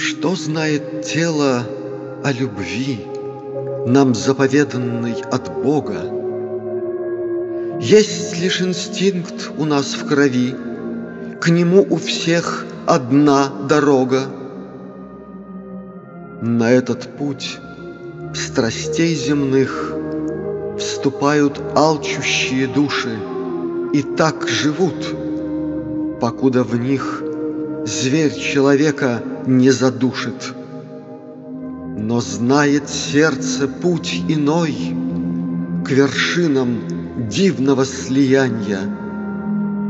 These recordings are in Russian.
Что знает тело о любви, Нам заповеданной от Бога? Есть лишь инстинкт у нас в крови, К нему у всех одна дорога. На этот путь страстей земных Вступают алчущие души И так живут, покуда в них Зверь человека не задушит. Но знает сердце путь иной К вершинам дивного слияния.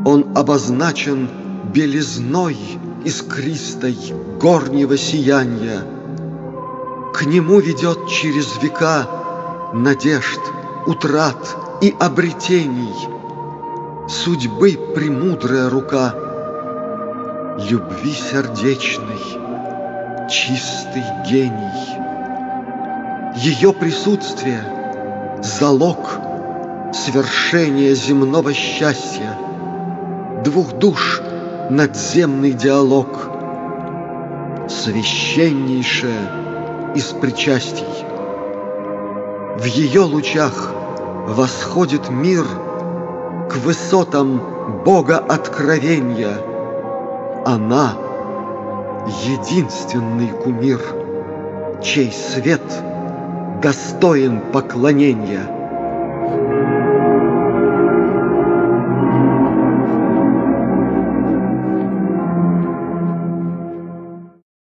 Он обозначен белизной Искристой горнего сияния. К нему ведет через века Надежд, утрат и обретений, Судьбы премудрая рука, Любви сердечной, чистый гений. Ее присутствие — залог Свершения земного счастья, Двух душ надземный диалог, Священнейшее из причастий. В ее лучах восходит мир К высотам Бога откровения. Она — единственный кумир, Чей свет достоин поклонения.